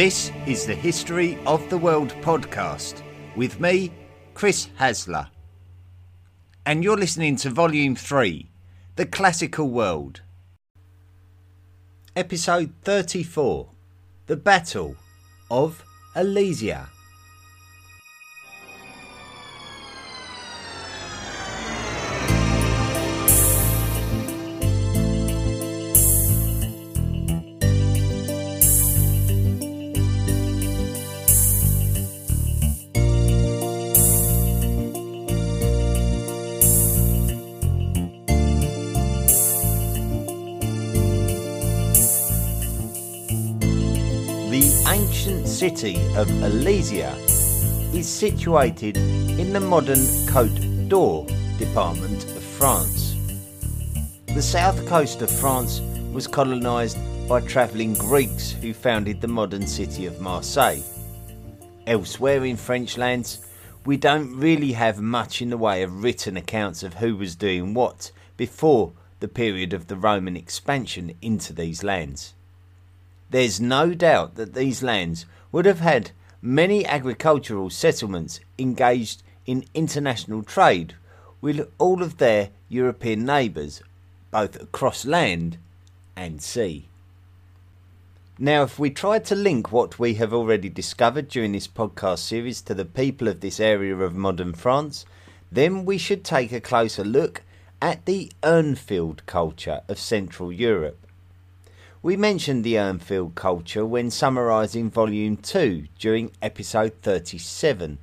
This is the History of the World podcast with me, Chris Hasler. And you're listening to Volume 3 The Classical World. Episode 34 The Battle of Alesia. City of Alesia is situated in the modern Côte d'Or department of France. The south coast of France was colonised by travelling Greeks who founded the modern city of Marseille. Elsewhere in French lands, we don't really have much in the way of written accounts of who was doing what before the period of the Roman expansion into these lands. There's no doubt that these lands would have had many agricultural settlements engaged in international trade with all of their European neighbours, both across land and sea. Now, if we try to link what we have already discovered during this podcast series to the people of this area of modern France, then we should take a closer look at the Urnfield culture of Central Europe. We mentioned the Urnfield culture when summarising Volume 2 during episode 37.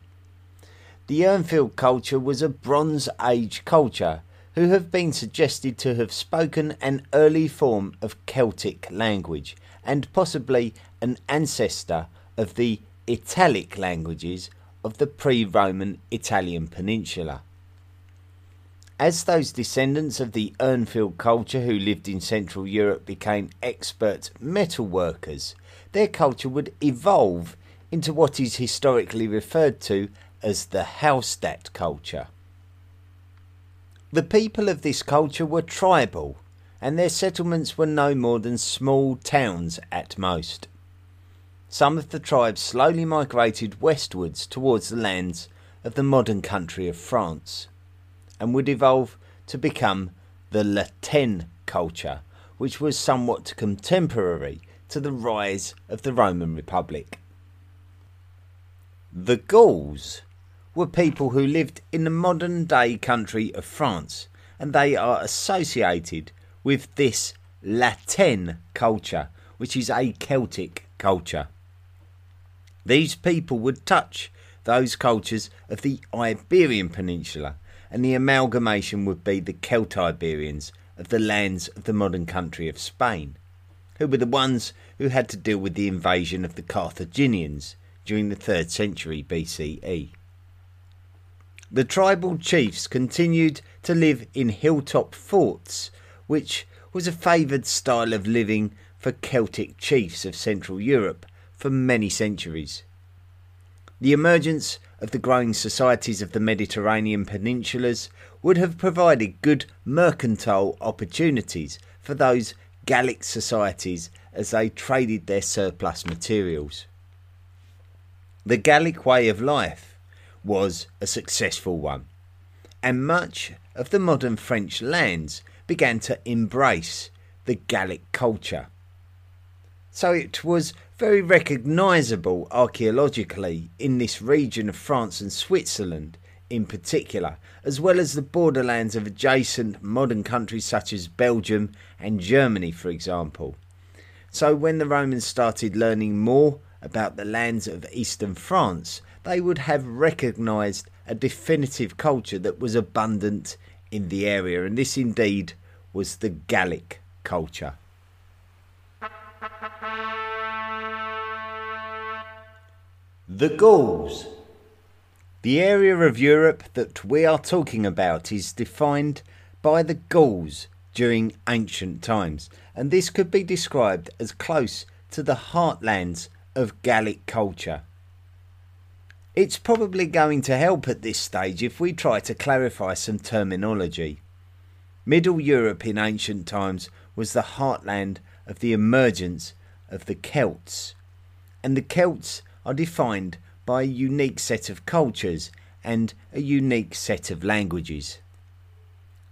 The Urnfield culture was a Bronze Age culture who have been suggested to have spoken an early form of Celtic language and possibly an ancestor of the Italic languages of the pre Roman Italian peninsula. As those descendants of the Urnfield culture who lived in Central Europe became expert metal workers, their culture would evolve into what is historically referred to as the Hallstatt culture. The people of this culture were tribal, and their settlements were no more than small towns at most. Some of the tribes slowly migrated westwards towards the lands of the modern country of France and would evolve to become the La Tène culture, which was somewhat contemporary to the rise of the Roman Republic. The Gauls were people who lived in the modern day country of France, and they are associated with this La Tène culture, which is a Celtic culture. These people would touch those cultures of the Iberian Peninsula and the amalgamation would be the Celtiberians of the lands of the modern country of Spain, who were the ones who had to deal with the invasion of the Carthaginians during the 3rd century BCE. The tribal chiefs continued to live in hilltop forts, which was a favoured style of living for Celtic chiefs of Central Europe for many centuries. The emergence of the growing societies of the Mediterranean peninsulas would have provided good mercantile opportunities for those Gallic societies as they traded their surplus materials. The Gallic way of life was a successful one, and much of the modern French lands began to embrace the Gallic culture. So it was very recognisable archaeologically in this region of France and Switzerland in particular, as well as the borderlands of adjacent modern countries such as Belgium and Germany, for example. So, when the Romans started learning more about the lands of eastern France, they would have recognised a definitive culture that was abundant in the area, and this indeed was the Gallic culture. The Gauls. The area of Europe that we are talking about is defined by the Gauls during ancient times, and this could be described as close to the heartlands of Gallic culture. It's probably going to help at this stage if we try to clarify some terminology. Middle Europe in ancient times was the heartland of the emergence of the Celts and the Celts are defined by a unique set of cultures and a unique set of languages.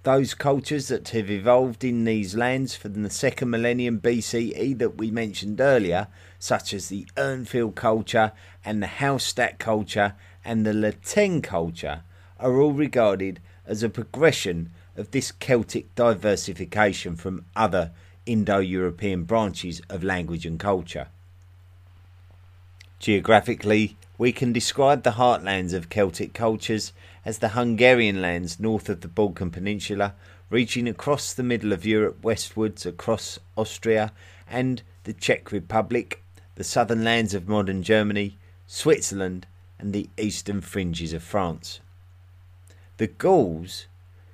Those cultures that have evolved in these lands from the second millennium BCE that we mentioned earlier, such as the Urnfield culture and the Hallstatt culture and the La Tène culture, are all regarded as a progression of this Celtic diversification from other Indo European branches of language and culture. Geographically, we can describe the heartlands of Celtic cultures as the Hungarian lands north of the Balkan Peninsula, reaching across the middle of Europe westwards across Austria and the Czech Republic, the southern lands of modern Germany, Switzerland, and the eastern fringes of France. The Gauls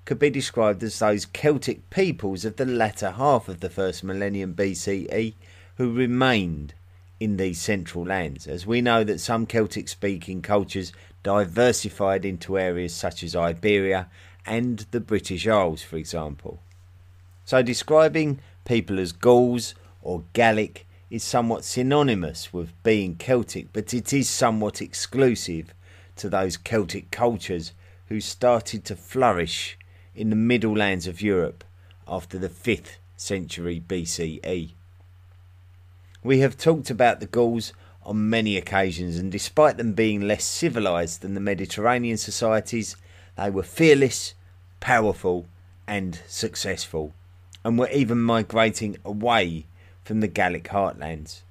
could be described as those Celtic peoples of the latter half of the first millennium BCE who remained in these central lands, as we know that some Celtic speaking cultures diversified into areas such as Iberia and the British Isles, for example. So, describing people as Gauls or Gallic is somewhat synonymous with being Celtic, but it is somewhat exclusive to those Celtic cultures who started to flourish in the middle lands of Europe after the 5th century BCE. We have talked about the Gauls on many occasions, and despite them being less civilized than the Mediterranean societies, they were fearless, powerful, and successful, and were even migrating away from the Gallic heartlands.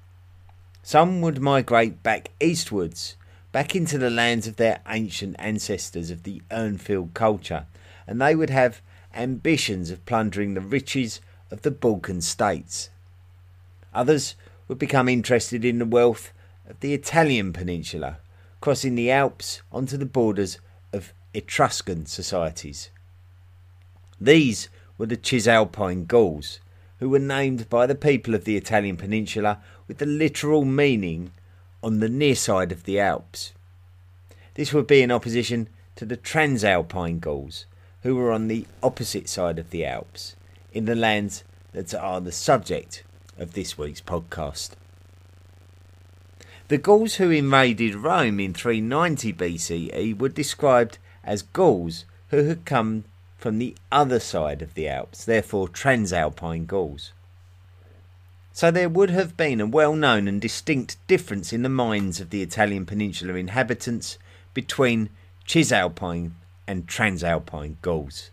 Some would migrate back eastwards, back into the lands of their ancient ancestors of the Urnfield culture, and they would have ambitions of plundering the riches of the Balkan states. Others would become interested in the wealth of the Italian peninsula, crossing the Alps onto the borders of Etruscan societies. These were the Cisalpine Gauls, who were named by the people of the Italian peninsula with the literal meaning on the near side of the Alps. This would be in opposition to the Transalpine Gauls, who were on the opposite side of the Alps, in the lands that are the subject of this week's podcast. The Gauls who invaded Rome in 390 BCE were described as Gauls who had come from the other side of the Alps, therefore Transalpine Gauls. So there would have been a well known and distinct difference in the minds of the Italian peninsula inhabitants between Cisalpine and Transalpine Gauls,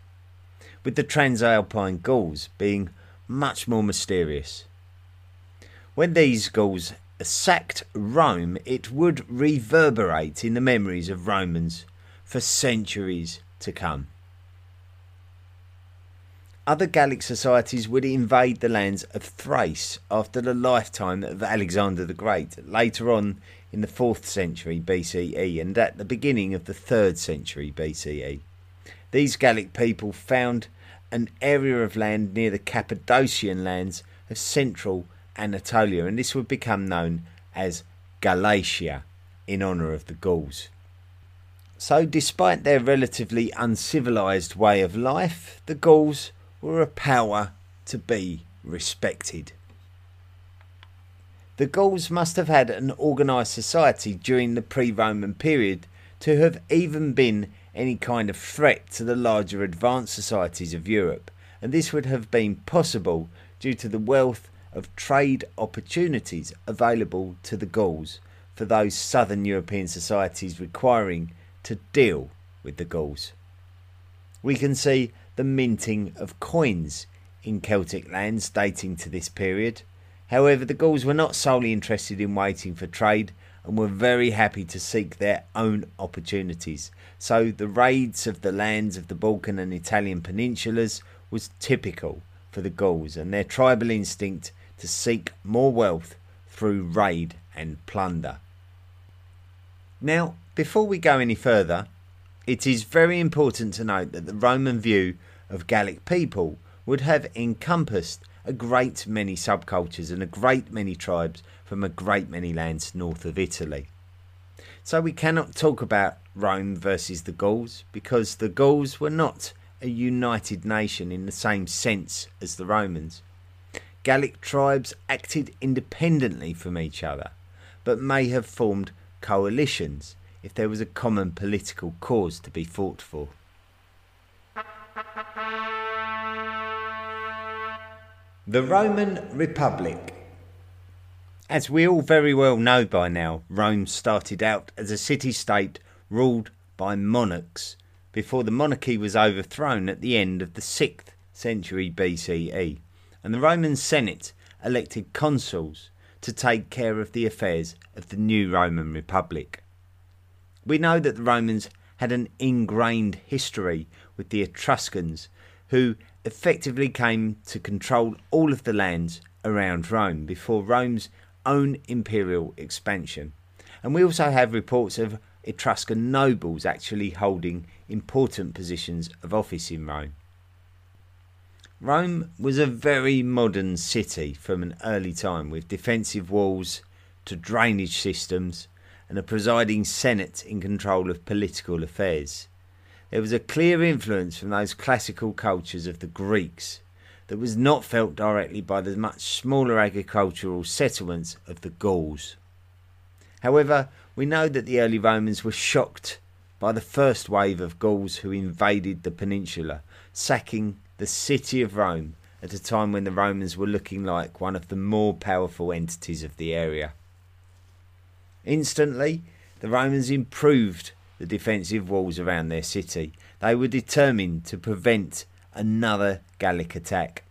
with the Transalpine Gauls being much more mysterious. When these Gauls sacked Rome, it would reverberate in the memories of Romans for centuries to come. Other Gallic societies would invade the lands of Thrace after the lifetime of Alexander the Great, later on in the 4th century BCE and at the beginning of the 3rd century BCE. These Gallic people found an area of land near the Cappadocian lands of central Anatolia, and this would become known as Galatia in honour of the Gauls. So, despite their relatively uncivilized way of life, the Gauls were a power to be respected. The Gauls must have had an organised society during the pre Roman period to have even been any kind of threat to the larger advanced societies of Europe, and this would have been possible due to the wealth of trade opportunities available to the Gauls for those southern European societies requiring to deal with the Gauls. We can see the minting of coins in Celtic lands dating to this period. However, the Gauls were not solely interested in waiting for trade and were very happy to seek their own opportunities. So, the raids of the lands of the Balkan and Italian peninsulas was typical for the Gauls, and their tribal instinct to seek more wealth through raid and plunder. Now, before we go any further, it is very important to note that the Roman view of Gallic people would have encompassed a great many subcultures and a great many tribes from a great many lands north of Italy. So we cannot talk about Rome versus the Gauls because the Gauls were not a united nation in the same sense as the Romans. Gallic tribes acted independently from each other, but may have formed coalitions if there was a common political cause to be fought for. The Roman Republic. As we all very well know by now, Rome started out as a city state ruled by monarchs before the monarchy was overthrown at the end of the 6th century BCE, and the Roman Senate elected consuls to take care of the affairs of the new Roman Republic. We know that the Romans had an ingrained history with the Etruscans, who effectively came to control all of the lands around Rome before Rome's own imperial expansion. And we also have reports of Etruscan nobles actually holding important positions of office in Rome. Rome was a very modern city from an early time with defensive walls to drainage systems and a presiding senate in control of political affairs. There was a clear influence from those classical cultures of the Greeks that was not felt directly by the much smaller agricultural settlements of the Gauls. However, we know that the early Romans were shocked by the first wave of Gauls who invaded the peninsula, sacking the city of Rome at a time when the Romans were looking like one of the more powerful entities of the area. Instantly, the Romans improved the defensive walls around their city. They were determined to prevent another Gallic attack.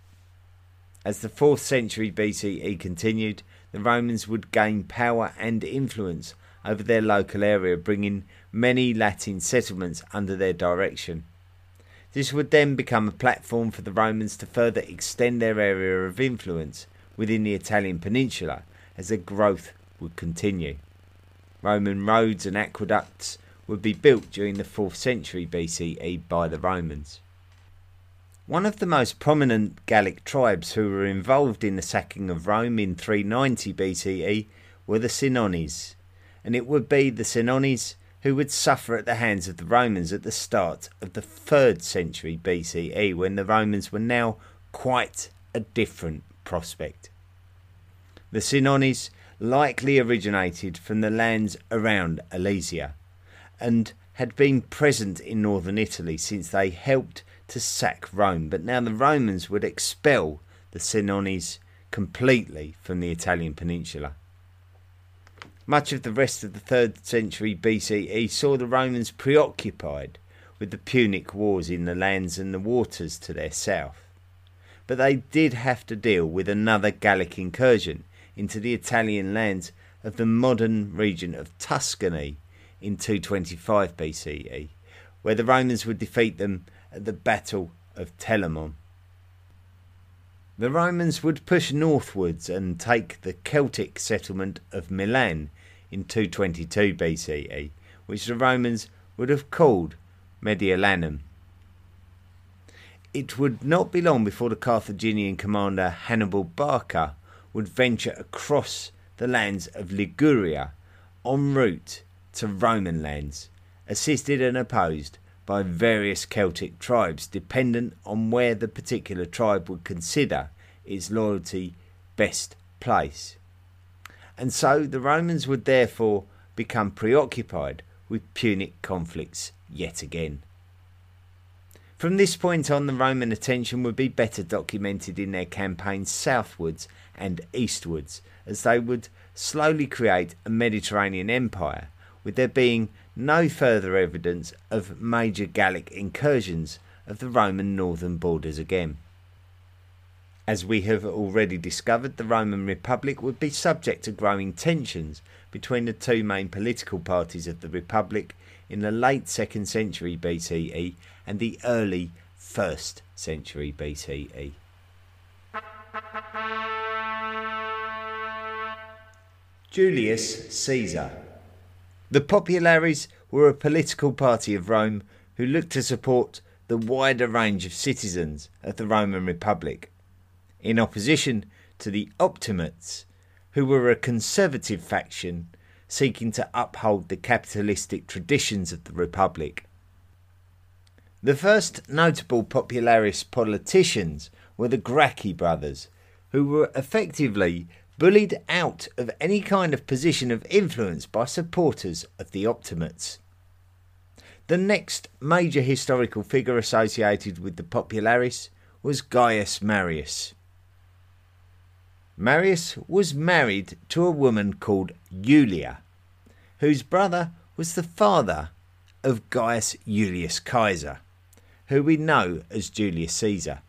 As the 4th century BCE continued, the Romans would gain power and influence over their local area, bringing many Latin settlements under their direction. This would then become a platform for the Romans to further extend their area of influence within the Italian peninsula as their growth would continue. Roman roads and aqueducts would be built during the 4th century BCE by the Romans. One of the most prominent Gallic tribes who were involved in the sacking of Rome in 390 BCE were the Senones, and it would be the Senones who would suffer at the hands of the Romans at the start of the 3rd century BCE, when the Romans were now quite a different prospect. The Senones likely originated from the lands around Alesia and had been present in northern Italy since they helped to sack Rome, but now the Romans would expel the Senones completely from the Italian peninsula. Much of the rest of the 3rd century BCE saw the Romans preoccupied with the Punic Wars in the lands and the waters to their south. But they did have to deal with another Gallic incursion into the Italian lands of the modern region of Tuscany in 225 BCE, where the Romans would defeat them at the Battle of Telamon. The Romans would push northwards and take the Celtic settlement of Milan in 222 BCE, which the Romans would have called Mediolanum. It would not be long before the Carthaginian commander Hannibal Barca would venture across the lands of Liguria en route to Roman lands, assisted and opposed by various Celtic tribes, dependent on where the particular tribe would consider its loyalty best placed and so the Romans would therefore become preoccupied with Punic conflicts yet again. From this point on, the Roman attention would be better documented in their campaigns southwards and eastwards, as they would slowly create a Mediterranean empire, with there being no further evidence of major Gallic incursions of the Roman northern borders again. As we have already discovered, the Roman Republic would be subject to growing tensions between the two main political parties of the Republic in the late 2nd century BCE and the early 1st century BCE. Julius Caesar. The Populares were a political party of Rome who looked to support the wider range of citizens of the Roman Republic in opposition to the Optimates, who were a conservative faction seeking to uphold the capitalistic traditions of the Republic. The first notable popularist politicians were the Gracchi brothers, who were effectively bullied out of any kind of position of influence by supporters of the Optimates. The next major historical figure associated with the Populares was Gaius Marius. Marius was married to a woman called Julia, whose brother was the father of Gaius Julius Caesar, who we know as Julius Caesar.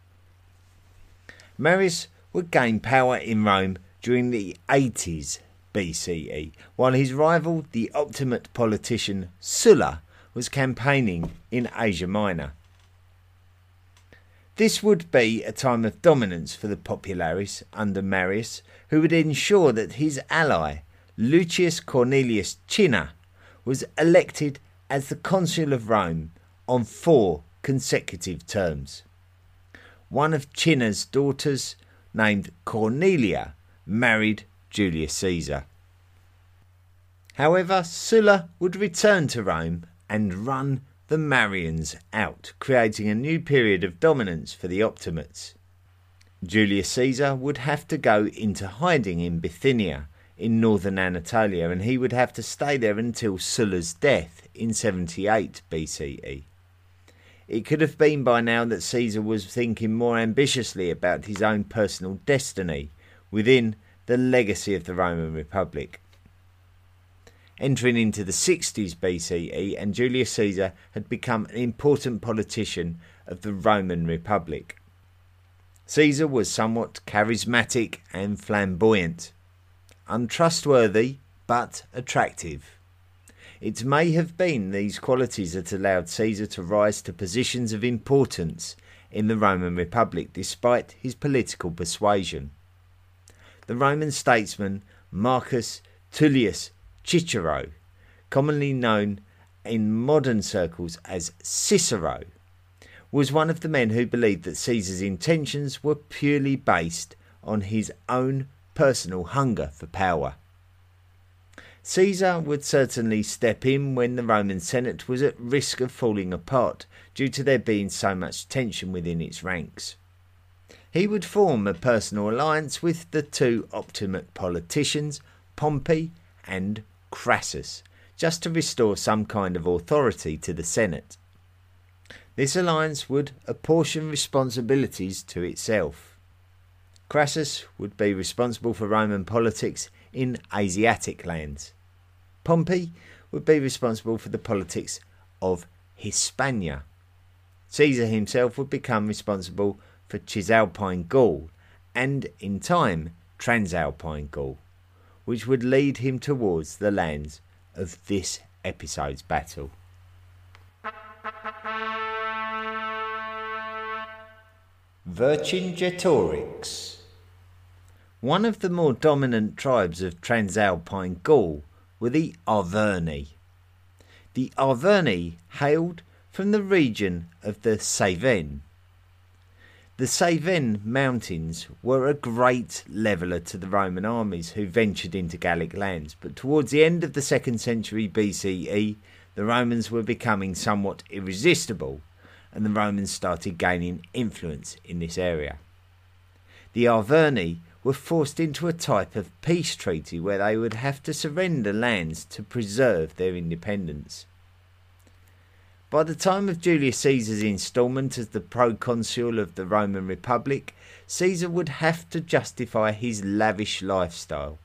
Marius would gain power in Rome during the 80s BCE, while his rival, the Optimate politician Sulla, was campaigning in Asia Minor. This would be a time of dominance for the Populares under Marius, who would ensure that his ally, Lucius Cornelius Cinna, was elected as the consul of Rome on four consecutive terms. One of Cinna's daughters, named Cornelia, married Julius Caesar. However, Sulla would return to Rome and run the Marians out, creating a new period of dominance for the Optimates. Julius Caesar would have to go into hiding in Bithynia in northern Anatolia, and he would have to stay there until Sulla's death in 78 BCE. It could have been by now that Caesar was thinking more ambitiously about his own personal destiny within the legacy of the Roman Republic entering into the 60s BCE, and Julius Caesar had become an important politician of the Roman Republic. Caesar was somewhat charismatic and flamboyant, untrustworthy but attractive. It may have been these qualities that allowed Caesar to rise to positions of importance in the Roman Republic despite his political persuasion. The Roman statesman Marcus Tullius Cicero, commonly known in modern circles as Cicero, was one of the men who believed that Caesar's intentions were purely based on his own personal hunger for power. Caesar would certainly step in when the Roman Senate was at risk of falling apart due to there being so much tension within its ranks. He would form a personal alliance with the two Optimate politicians, Pompey and Crassus, just to restore some kind of authority to the Senate. This alliance would apportion responsibilities to itself. Crassus would be responsible for Roman politics in Asiatic lands. Pompey would be responsible for the politics of Hispania. Caesar himself would become responsible for Cisalpine Gaul and, in time, Transalpine Gaul which would lead him towards the lands of this episode's battle. Vercingetorix One of the more dominant tribes of Transalpine Gaul were the Arverni. The Arverni hailed from the region of the Cevennes the Cevennes mountains were a great leveller to the Roman armies who ventured into Gallic lands, but towards the end of the second century BCE, the Romans were becoming somewhat irresistible, and the Romans started gaining influence in this area. The Arverni were forced into a type of peace treaty where they would have to surrender lands to preserve their independence. By the time of Julius Caesar's installment as the proconsul of the Roman Republic, Caesar would have to justify his lavish lifestyle.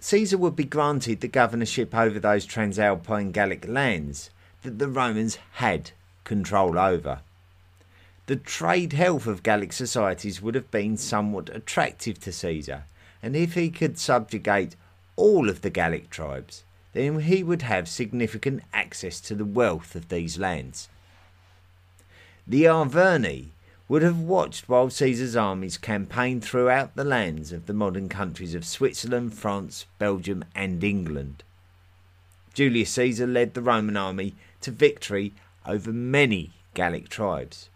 Caesar would be granted the governorship over those Transalpine Gallic lands that the Romans had control over. The trade health of Gallic societies would have been somewhat attractive to Caesar, and if he could subjugate all of the Gallic tribes, then he would have significant access to the wealth of these lands. The Arverni would have watched while Caesar's armies campaigned throughout the lands of the modern countries of Switzerland, France, Belgium, and England. Julius Caesar led the Roman army to victory over many Gallic tribes.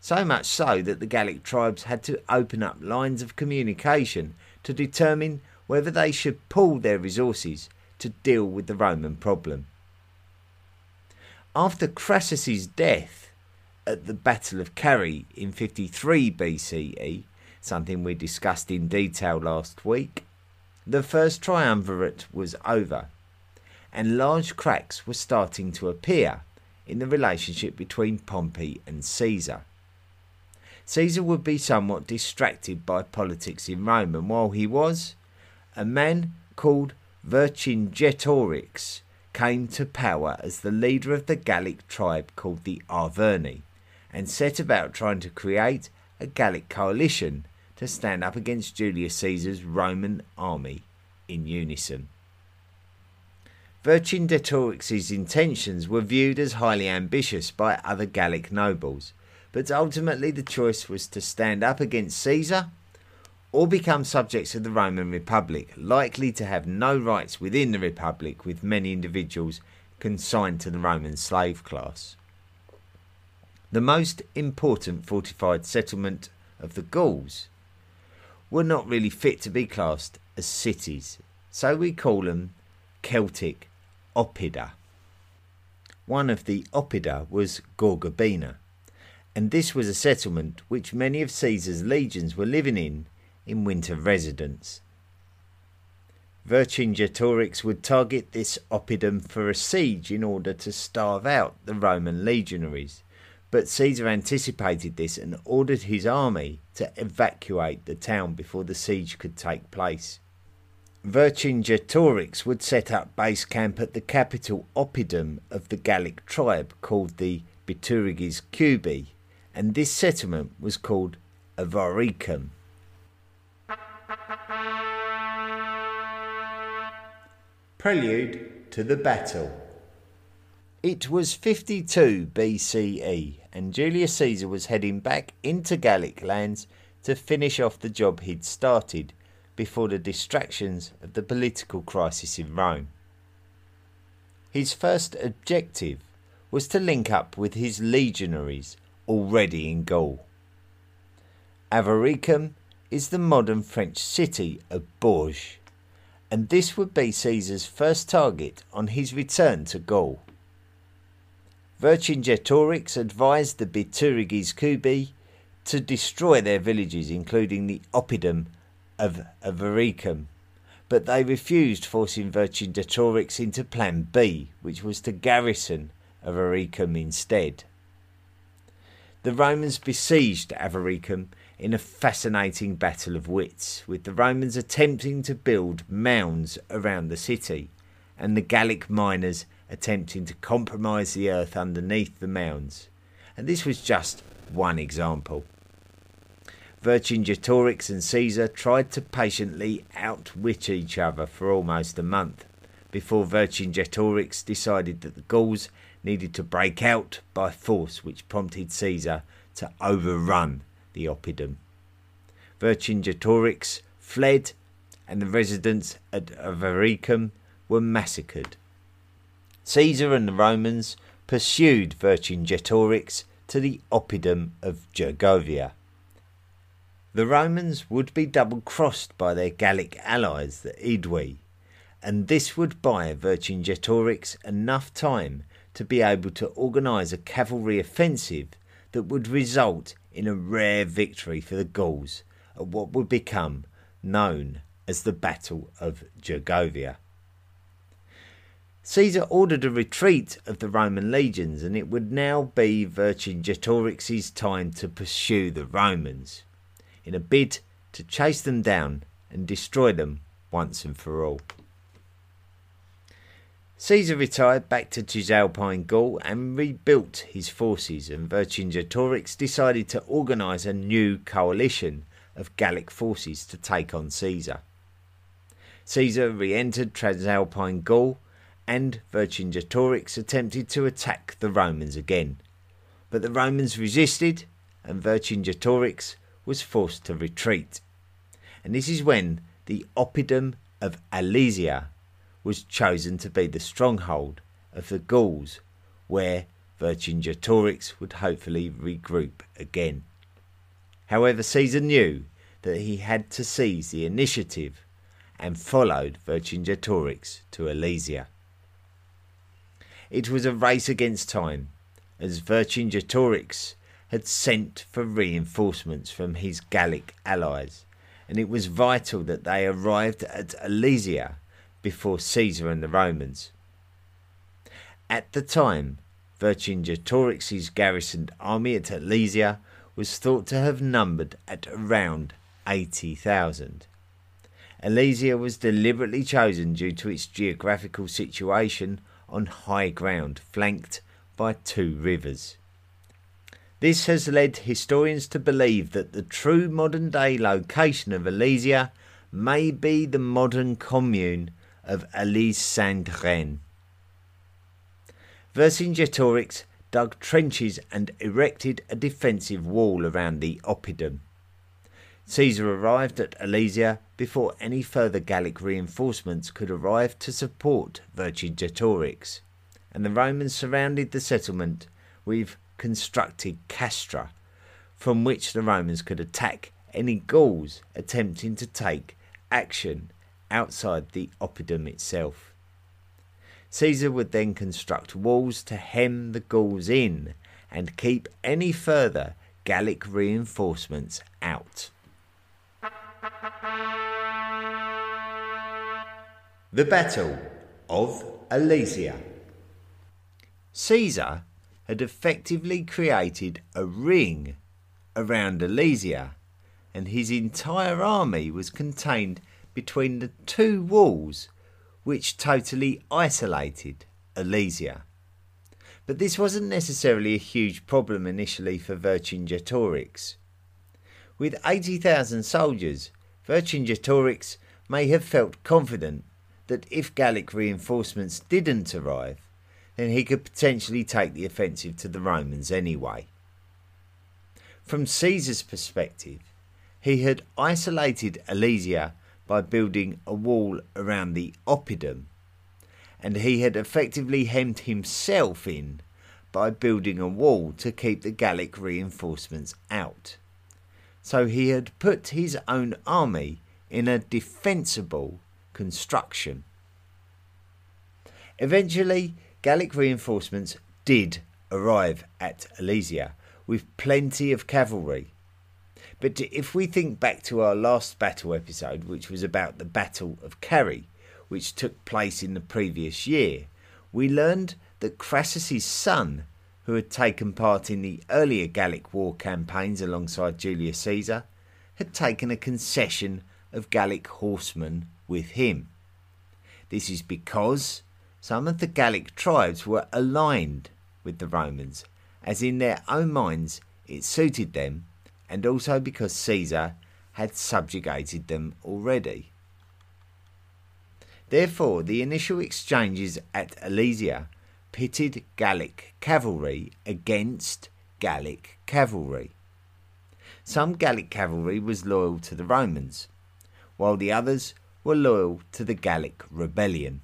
So much so that the Gallic tribes had to open up lines of communication to determine whether they should pool their resources to deal with the Roman problem. After Crassus's death at the Battle of Carrhae in 53 BCE, something we discussed in detail last week, The first triumvirate was over, and large cracks were starting to appear in the relationship between Pompey and Caesar. Caesar would be somewhat distracted by politics in Rome, and while he was, a man called Vercingetorix came to power as the leader of the Gallic tribe called the Arverni, and set about trying to create a Gallic coalition to stand up against Julius Caesar's Roman army in unison. Vercingetorix's intentions were viewed as highly ambitious by other Gallic nobles, but ultimately the choice was to stand up against Caesar or become subjects of the Roman Republic, likely to have no rights within the Republic, with many individuals consigned to the Roman slave class. The most important fortified settlement of the Gauls were not really fit to be classed as cities, so we call them Celtic Oppida. One of the Oppida was Gorgobina, and this was a settlement which many of Caesar's legions were living in in winter residence. Vercingetorix would target this oppidum for a siege in order to starve out the Roman legionaries, but Caesar anticipated this and ordered his army to evacuate the town before the siege could take place. Vercingetorix would set up base camp at the capital oppidum of the Gallic tribe called the Bituriges Cubi, and this settlement was called Avaricum. Prelude to the Battle. It was 52 BCE, and Julius Caesar was heading back into Gallic lands to finish off the job he'd started before the distractions of the political crisis in Rome. His first objective was to link up with his legionaries already in Gaul. Avaricum is the modern French city of Bourges and this would be Caesar's first target on his return to Gaul. Vercingetorix advised the Bituriges Cubi to destroy their villages, including the oppidum of Avaricum, but they refused, forcing Vercingetorix into Plan B, which was to garrison Avaricum instead. The Romans besieged Avaricum in a fascinating battle of wits, with the Romans attempting to build mounds around the city, and the Gallic miners attempting to compromise the earth underneath the mounds. And this was just one example. Vercingetorix and Caesar tried to patiently outwit each other for almost a month before Vercingetorix decided that the Gauls needed to break out by force, which prompted Caesar to overrun the oppidum. Vercingetorix fled, and the residents at Avaricum were massacred. Caesar and the Romans pursued Vercingetorix to the oppidum of Gergovia. The Romans would be double crossed by their Gallic allies, the Aedui, and this would buy Vercingetorix enough time to be able to organise a cavalry offensive that would result in a rare victory for the Gauls at what would become known as the Battle of Gergovia. Caesar ordered a retreat of the Roman legions, and it would now be Vercingetorix's time to pursue the Romans, in a bid to chase them down and destroy them once and for all. Caesar retired back to Cisalpine Gaul and rebuilt his forces, and Vercingetorix decided to organise a new coalition of Gallic forces to take on Caesar. Caesar re entered Transalpine Gaul, and Vercingetorix attempted to attack the Romans again. But the Romans resisted, and Vercingetorix was forced to retreat. And this is when the Oppidum of Alesia was chosen to be the stronghold of the Gauls, where Vercingetorix would hopefully regroup again. However, Caesar knew that he had to seize the initiative and followed Vercingetorix to Alesia. It was a race against time, as Vercingetorix had sent for reinforcements from his Gallic allies, and it was vital that they arrived at Alesia before Caesar and the Romans. At the time, Vercingetorix's garrisoned army at Alesia was thought to have numbered at around 80,000. Alesia was deliberately chosen due to its geographical situation on high ground flanked by two rivers. This has led historians to believe that the true modern day location of Alesia may be the modern commune of Reine. Vercingetorix dug trenches and erected a defensive wall around the Oppidum. Caesar arrived at Alesia before any further Gallic reinforcements could arrive to support Vercingetorix, and the Romans surrounded the settlement with constructed castra, from which the Romans could attack any Gauls attempting to take action outside the Oppidum itself. Caesar would then construct walls to hem the Gauls in and keep any further Gallic reinforcements out. The Battle of Alesia. Caesar had effectively created a ring around Alesia, and his entire army was contained between the two walls which totally isolated Alesia. But this wasn't necessarily a huge problem initially for Vercingetorix. With 80,000 soldiers, Vercingetorix may have felt confident that if Gallic reinforcements didn't arrive, then he could potentially take the offensive to the Romans anyway. From Caesar's perspective, he had isolated Alesia by building a wall around the Oppidum, and he had effectively hemmed himself in by building a wall to keep the Gallic reinforcements out. So he had put his own army in a defensible construction. Eventually, Gallic reinforcements did arrive at Alesia with plenty of cavalry but if we think back to our last battle episode, which was about the Battle of Carrhae, which took place in the previous year, we learned that Crassus's son, who had taken part in the earlier Gallic war campaigns alongside Julius Caesar, had taken a concession of Gallic horsemen with him. This is because some of the Gallic tribes were aligned with the Romans, as in their own minds it suited them and also because Caesar had subjugated them already. Therefore, the initial exchanges at Alesia pitted Gallic cavalry against Gallic cavalry. Some Gallic cavalry was loyal to the Romans, while the others were loyal to the Gallic rebellion.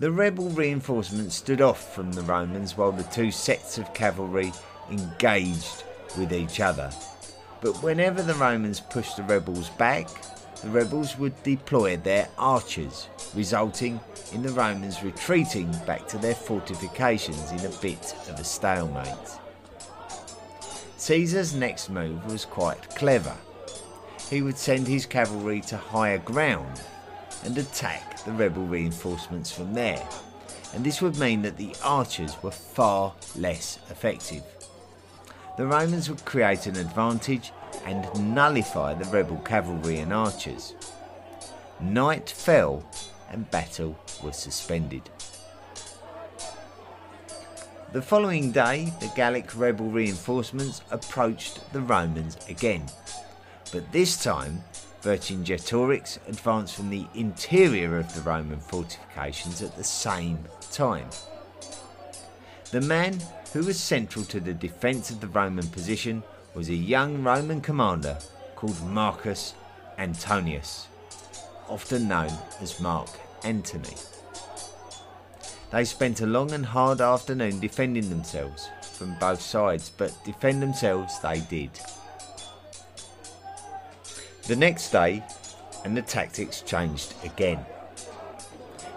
The rebel reinforcements stood off from the Romans while the two sets of cavalry engaged with each other. But whenever the Romans pushed the rebels back, the rebels would deploy their archers, resulting in the Romans retreating back to their fortifications in a bit of a stalemate. Caesar's next move was quite clever. He would send his cavalry to higher ground and attack the rebel reinforcements from there, and this would mean that the archers were far less effective the Romans would create an advantage and nullify the rebel cavalry and archers. Night fell and battle was suspended. The following day, the Gallic rebel reinforcements approached the Romans again, but this time Vercingetorix advanced from the interior of the Roman fortifications at the same time. The man who was central to the defence of the Roman position was a young Roman commander called Marcus Antonius, often known as Mark Antony. They spent a long and hard afternoon defending themselves from both sides, but defend themselves they did. The next day, and the tactics changed again.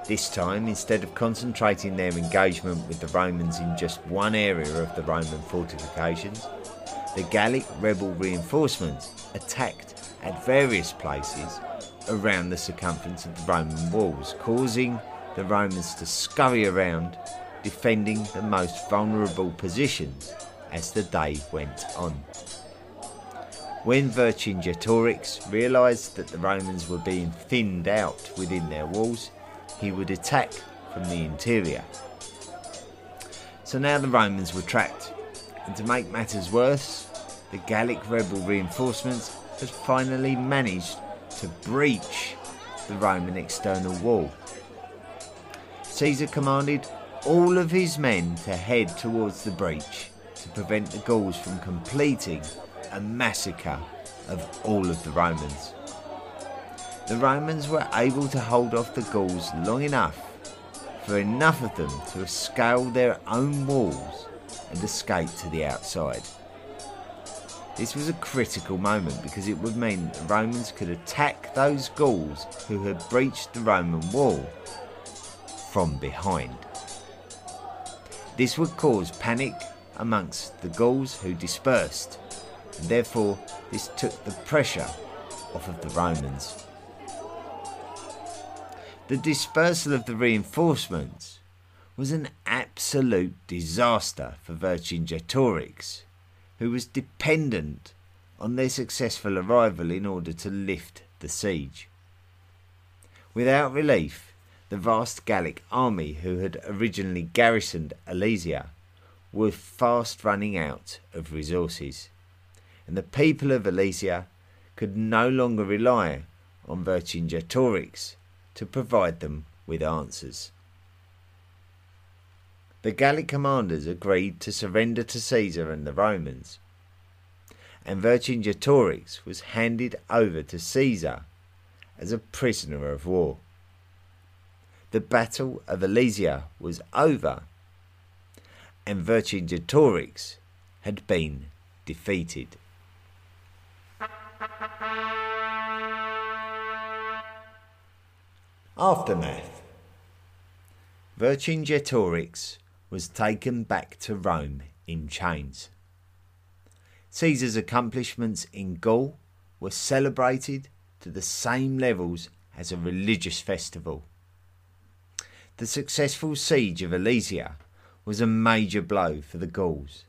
This time, instead of concentrating their engagement with the Romans in just one area of the Roman fortifications, the Gallic rebel reinforcements attacked at various places around the circumference of the Roman walls, causing the Romans to scurry around, defending the most vulnerable positions as the day went on. When Vercingetorix realised that the Romans were being thinned out within their walls, he would attack from the interior. So now the Romans were trapped, and to make matters worse, the Gallic rebel reinforcements had finally managed to breach the Roman external wall. Caesar commanded all of his men to head towards the breach to prevent the Gauls from completing a massacre of all of the Romans. The Romans were able to hold off the Gauls long enough for enough of them to scale their own walls and escape to the outside. This was a critical moment because it would mean the Romans could attack those Gauls who had breached the Roman wall from behind. This would cause panic amongst the Gauls who dispersed, and therefore this took the pressure off of the Romans. The dispersal of the reinforcements was an absolute disaster for Vercingetorix, who was dependent on their successful arrival in order to lift the siege. Without relief, the vast Gallic army who had originally garrisoned Alesia were fast running out of resources, and the people of Alesia could no longer rely on Vercingetorix to provide them with answers. The Gallic commanders agreed to surrender to Caesar and the Romans, and Vercingetorix was handed over to Caesar as a prisoner of war. The Battle of Alesia was over and Vercingetorix had been defeated. Aftermath Vercingetorix was taken back to Rome in chains. Caesar's accomplishments in Gaul were celebrated to the same levels as a religious festival. The successful siege of Alesia was a major blow for the Gauls,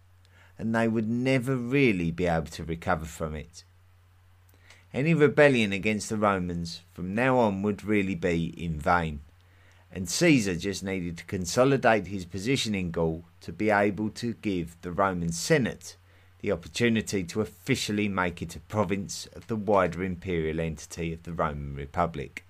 and they would never really be able to recover from it. Any rebellion against the Romans from now on would really be in vain, and Caesar just needed to consolidate his position in Gaul to be able to give the Roman Senate the opportunity to officially make it a province of the wider imperial entity of the Roman Republic.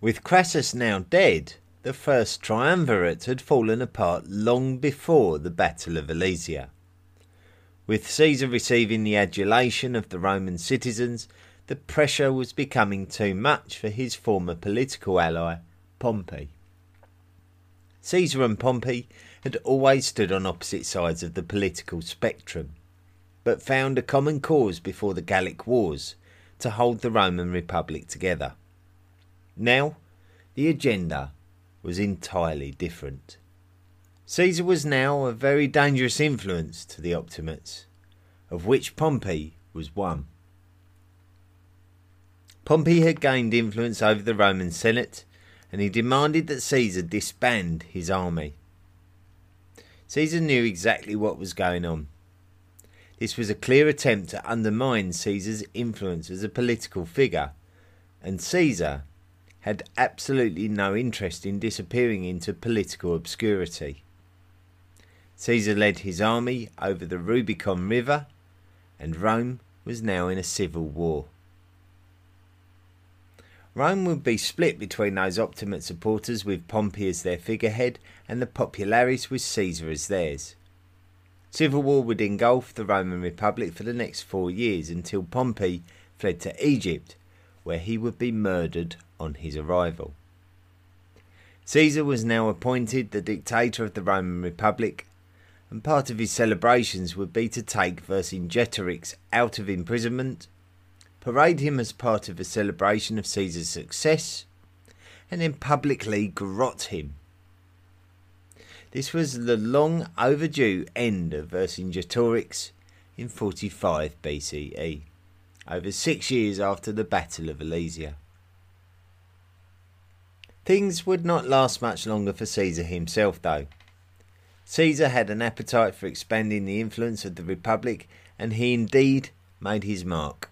With Crassus now dead, the first triumvirate had fallen apart long before the Battle of Alesia. With Caesar receiving the adulation of the Roman citizens, the pressure was becoming too much for his former political ally, Pompey. Caesar and Pompey had always stood on opposite sides of the political spectrum, but found a common cause before the Gallic Wars to hold the Roman Republic together. Now, the agenda was entirely different. Caesar was now a very dangerous influence to the Optimates, of which Pompey was one. Pompey had gained influence over the Roman Senate, and he demanded that Caesar disband his army. Caesar knew exactly what was going on. This was a clear attempt to undermine Caesar's influence as a political figure, and Caesar had absolutely no interest in disappearing into political obscurity. Caesar led his army over the Rubicon River, and Rome was now in a civil war. Rome would be split between those Optimate supporters with Pompey as their figurehead and the Populares with Caesar as theirs. Civil war would engulf the Roman Republic for the next four years until Pompey fled to Egypt, where he would be murdered on his arrival. Caesar was now appointed the dictator of the Roman Republic, and part of his celebrations would be to take Vercingetorix out of imprisonment, parade him as part of a celebration of Caesar's success, and then publicly garrote him. This was the long overdue end of Vercingetorix in 45 BCE, over six years after the Battle of Alesia. Things would not last much longer for Caesar himself, though. Caesar had an appetite for expanding the influence of the Republic, and he indeed made his mark.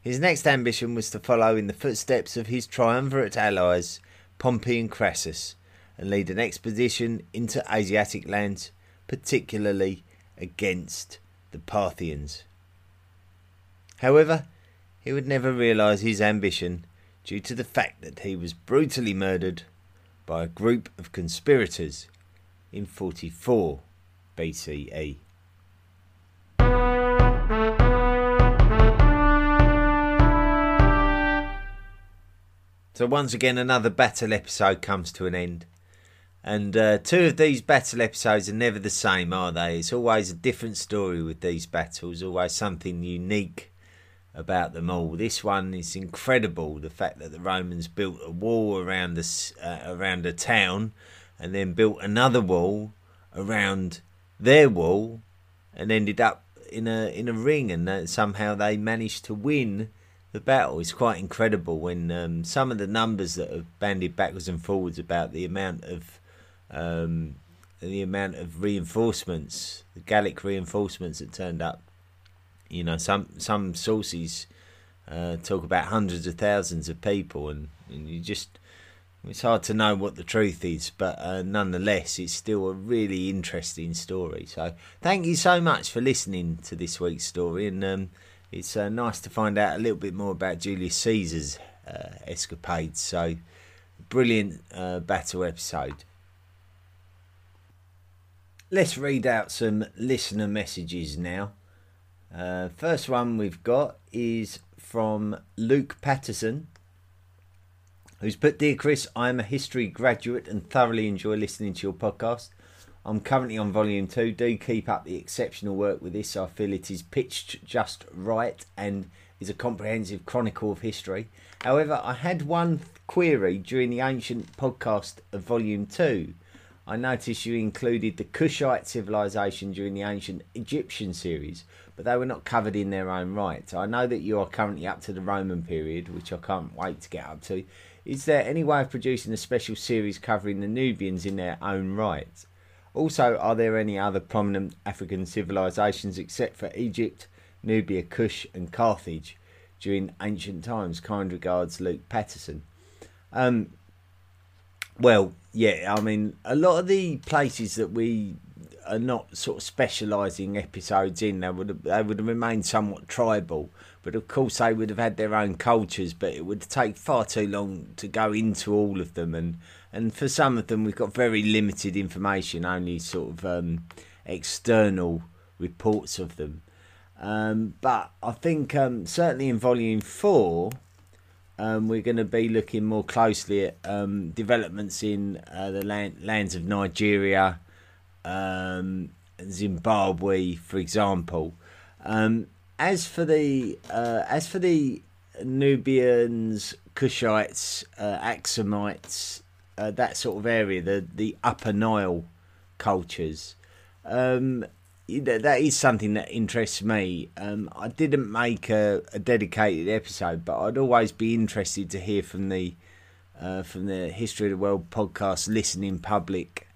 His next ambition was to follow in the footsteps of his triumvirate allies, Pompey and Crassus, and lead an expedition into Asiatic lands, particularly against the Parthians. However, he would never realise his ambition due to the fact that he was brutally murdered by a group of conspirators in 44 BCE. So, once again, another battle episode comes to an end. And uh, two of these battle episodes are never the same, are they? It's always a different story with these battles, always something unique about them all. This one is incredible. The fact that the Romans built a wall around the uh, around a town, and then built another wall around their wall, and ended up in a in a ring, and somehow they managed to win the battle. It's quite incredible when um, some of the numbers that are bandied backwards and forwards about the amount of um, the amount of reinforcements, the Gallic reinforcements that turned up you know, some some sources uh, talk about hundreds of thousands of people, and, and you just it's hard to know what the truth is, but uh, nonetheless, it's still a really interesting story. So, thank you so much for listening to this week's story, and um, it's uh, nice to find out a little bit more about Julius Caesar's uh, escapades. So, brilliant uh, battle episode. Let's read out some listener messages now. Uh, first one we've got is from Luke Patterson, who's put Dear Chris, I am a history graduate and thoroughly enjoy listening to your podcast. I'm currently on volume two. Do keep up the exceptional work with this. I feel it is pitched just right and is a comprehensive chronicle of history. However, I had one query during the ancient podcast of volume two. I noticed you included the Kushite civilization during the ancient Egyptian series, but they were not covered in their own right. I know that you are currently up to the Roman period, which I can't wait to get up to. Is there any way of producing a special series covering the Nubians in their own right? Also, are there any other prominent African civilizations except for Egypt, Nubia, Kush, and Carthage during ancient times? Kind regards, Luke Patterson. Um, well, yeah, I mean, a lot of the places that we are not sort of specialising episodes in. They would have, they would have remained somewhat tribal, but of course they would have had their own cultures. But it would take far too long to go into all of them, and and for some of them we've got very limited information, only sort of um, external reports of them. Um, but I think um, certainly in volume four. Um, we're going to be looking more closely at um, developments in uh, the land, lands of Nigeria, um, Zimbabwe, for example. Um, as for the uh, as for the Nubians, Kushites, uh, uh, that sort of area, the the Upper Nile cultures, um, that is something that interests me. Um, I didn't make a, a, dedicated episode, but I'd always be interested to hear from the uh, from the History of the World podcast listening public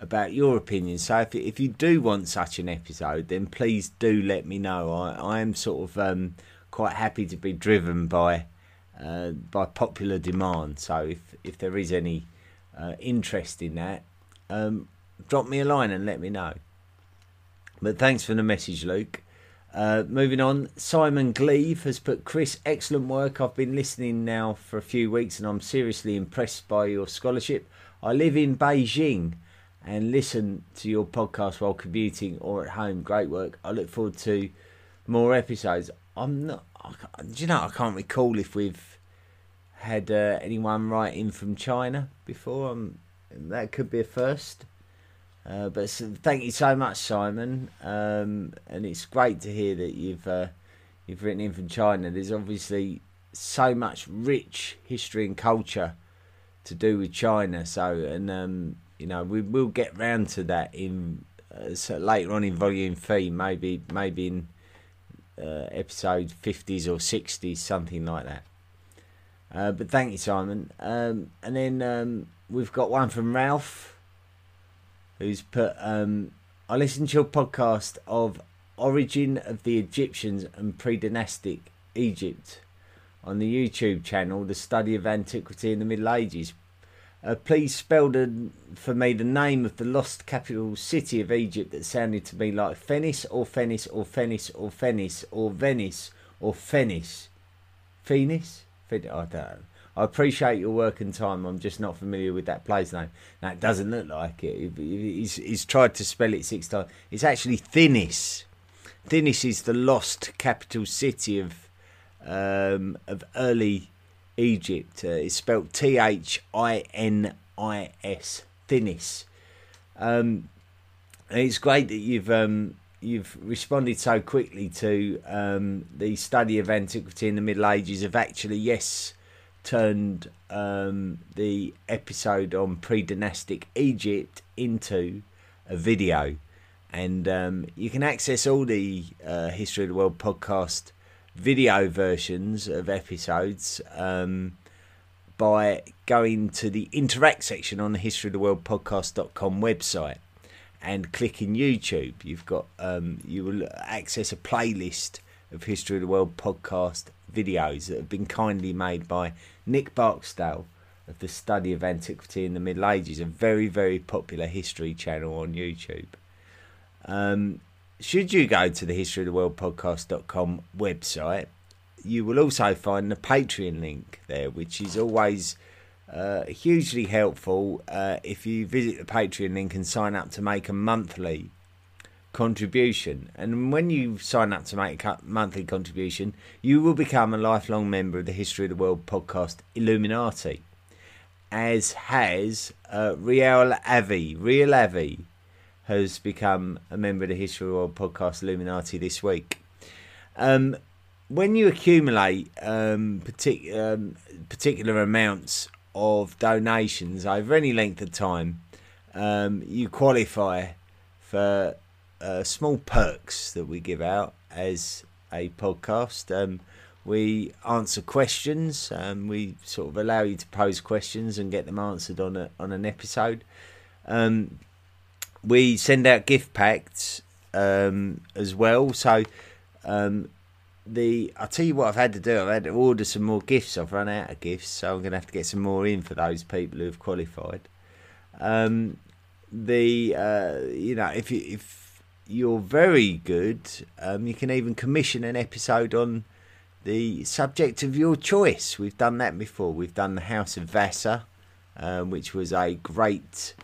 about your opinion. So if if you do want such an episode, then please do let me know. I I am sort of um, quite happy to be driven by uh, by popular demand. So if if there is any uh, interest in that, um, drop me a line and let me know. But thanks for the message, Luke. Uh, moving on, Simon Gleave has put Chris, excellent work. I've been listening now for a few weeks and I'm seriously impressed by your scholarship. I live in Beijing and listen to your podcast while commuting or at home. Great work. I look forward to more episodes. I'm not. do you know? I can't recall if we've had uh, anyone write in from China before. Um, that could be a first. Uh, but thank you so much, Simon. Um, and it's great to hear that you've uh, you've written in from China. There's obviously so much rich history and culture to do with China. So and um, you know, we will get round to that in uh, so later on in volume three, maybe maybe in uh, episode fifties or sixties, something like that. Uh, but thank you, Simon. Um, and then um, we've got one from Ralph, who's put. Um, I listened to your podcast of Origin of the Egyptians and Pre-Dynastic Egypt on the YouTube channel, The Study of Antiquity in the Middle Ages. Uh, please spell the, for me the name of the lost capital city of Egypt that sounded to me like Phenis or Phenis or Phenis or Phenis or Venice or Phenis. Phoenix? I don't know. I appreciate your work and time. I'm just not familiar with that place name. Now, it doesn't look like it. He's, he's tried to spell it six times. It's actually Thinis. Thinis is the lost capital city of um, of early Egypt. Uh, it's spelled T H I N I S. Thinis. Um, it's great that you've um, you've responded so quickly to um, the study of antiquity in the Middle Ages. Have actually, yes, turned um, the episode on pre-dynastic Egypt into a video, and um, you can access all the uh, History of the World podcast video versions of episodes um, by going to the interact section on the History of the World podcast.com website and clicking YouTube. You've got um, you will access a playlist of History of the World podcast videos that have been kindly made by Nick Barksdale of the Study of Antiquity in the Middle Ages, a very very popular history channel on YouTube. Um, should you go to the history of the world podcast.com website, you will also find the Patreon link there, which is always uh, hugely helpful uh, if you visit the Patreon link and sign up to make a monthly contribution. And when you sign up to make a monthly contribution, you will become a lifelong member of the History of the World podcast Illuminati, as has uh, Riel Avi. Riel Avi has become a member of the History World podcast Illuminati this week. Um, when you accumulate um, partic- um, particular amounts of donations over any length of time, um, you qualify for uh, small perks that we give out as a podcast. Um, we answer questions. Um, we sort of allow you to pose questions and get them answered on a on an episode. Um, we send out gift packs um, as well. So um, the I'll tell you what I've had to do. I've had to order some more gifts. I've run out of gifts, so I'm going to have to get some more in for those people who've qualified. Um, the uh, you know if you if you're very good, um, you can even commission an episode on the subject of your choice. We've done that before. We've done the House of Vasa, um, which was a great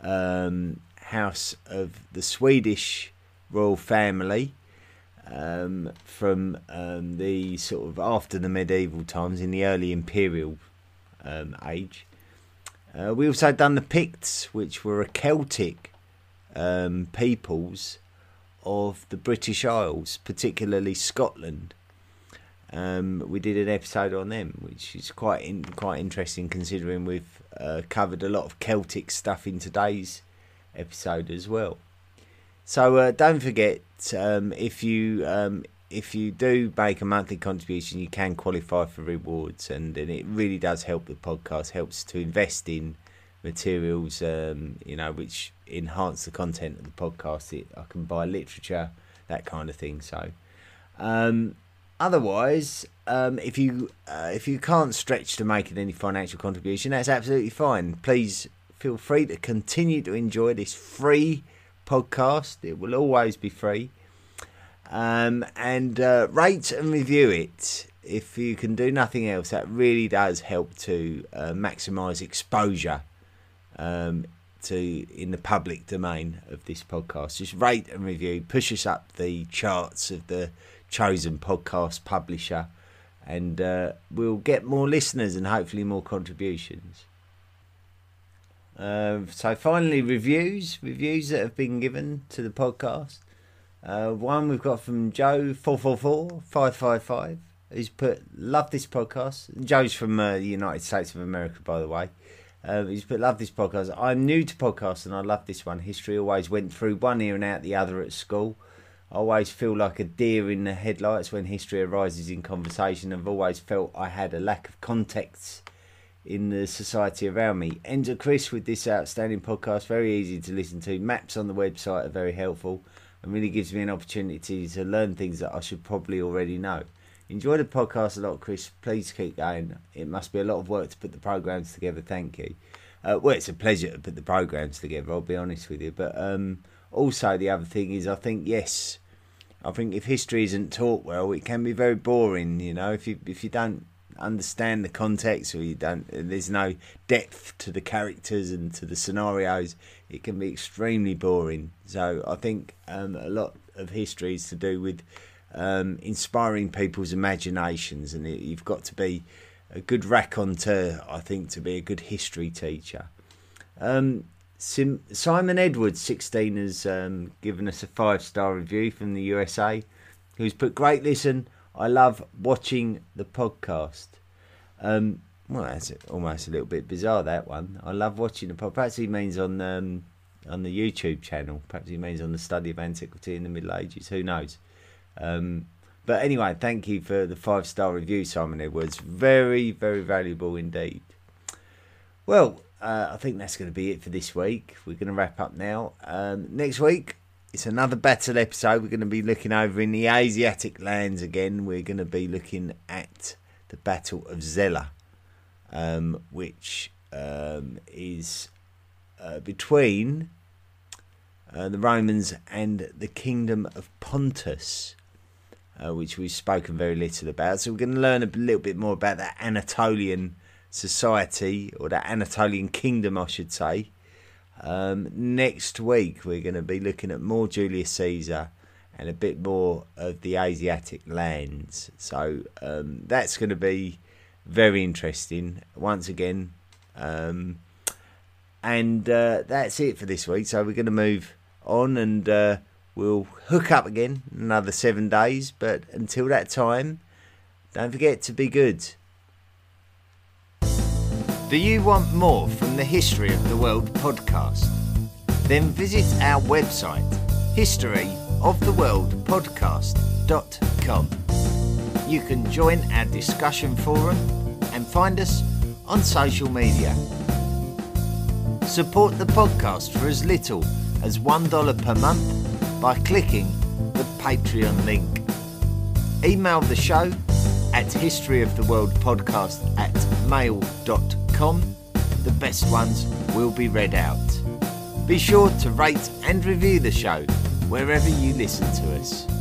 um, house of the Swedish royal family um, from um, the sort of after the medieval times in the early imperial um, age. Uh, we also done the Picts, which were a Celtic um, peoples of the British Isles, particularly Scotland. Um, we did an episode on them, which is quite in, quite interesting considering we've uh, covered a lot of Celtic stuff in today's episode as well. So uh, don't forget um, if you um, if you do make a monthly contribution, you can qualify for rewards, and, and it really does help the podcast. Helps to invest in materials, um, you know, which enhance the content of the podcast. It, I can buy literature, that kind of thing. So, um, otherwise, um, if you uh, if you can't stretch to making any financial contribution, that's absolutely fine. Please feel free to continue to enjoy this free podcast. It will always be free. Um, and uh, rate and review it if you can do nothing else. That really does help to uh, maximise exposure um, to in the public domain of this podcast. Just rate and review, push us up the charts of the chosen podcast publisher, and uh, we'll get more listeners and hopefully more contributions. Uh, so finally, reviews, reviews that have been given to the podcast. Uh, one we've got from Joe four four four five five five, who's put love this podcast. Joe's from uh, the United States of America, by the way. Um, he's put, love this podcast. I'm new to podcasts and I love this one. History always went through one ear and out the other at school. I always feel like a deer in the headlights when history arises in conversation. I've always felt I had a lack of context in the society around me. Enter Chris with this outstanding podcast, very easy to listen to. Maps on the website are very helpful and really gives me an opportunity to learn things that I should probably already know. Enjoy the podcast a lot, Chris. Please keep going. It must be a lot of work to put the programs together. Thank you. Uh, well, it's a pleasure to put the programs together. I'll be honest with you, but um, also the other thing is, I think yes, I think if history isn't taught well, it can be very boring. You know, if you if you don't understand the context or you don't there's no depth to the characters and to the scenarios it can be extremely boring. So i think um, a lot of history is to do with um, inspiring people's imaginations and it, you've got to be a good raconteur i think to be a good history teacher. Um, Sim- simon edwards 16 has um, given us a five star review from the usa who's put great listen I love watching the podcast. Um, well, that's almost a little bit bizarre that one. I love watching the podcast. Perhaps he means on um, on the YouTube channel. Perhaps he means on the study of antiquity in the Middle Ages. Who knows? Um, but anyway, thank you for the five star review, Simon Edwards. Very, very valuable indeed. Well, uh, I think that's going to be it for this week. We're going to wrap up now. Um, next week, it's another battle episode. We're going to be looking over in the Asiatic lands again. We're going to be looking at the Battle of Zela, um, which um, is uh, between uh, the Romans and the Kingdom of Pontus, uh, which we've spoken very little about. So we're going to learn a little bit more about that Anatolian society, or that Anatolian kingdom, I should say. Um, next week, we're going to be looking at more Julius Caesar and a bit more of the Asiatic lands. So um, that's going to be very interesting once again. Um, and uh, that's it for this week. So we're going to move on and uh, we'll hook up again another seven days. But until that time, don't forget to be good. Do you want more from the History of the World podcast? Then visit our website, historyoftheworldpodcast.com. You can join our discussion forum and find us on social media. Support the podcast for as little as $1 per month by clicking the Patreon link. Email the show at historyoftheworldpodcast at mail.com the best ones will be read out. Be sure to rate and review the show wherever you listen to us.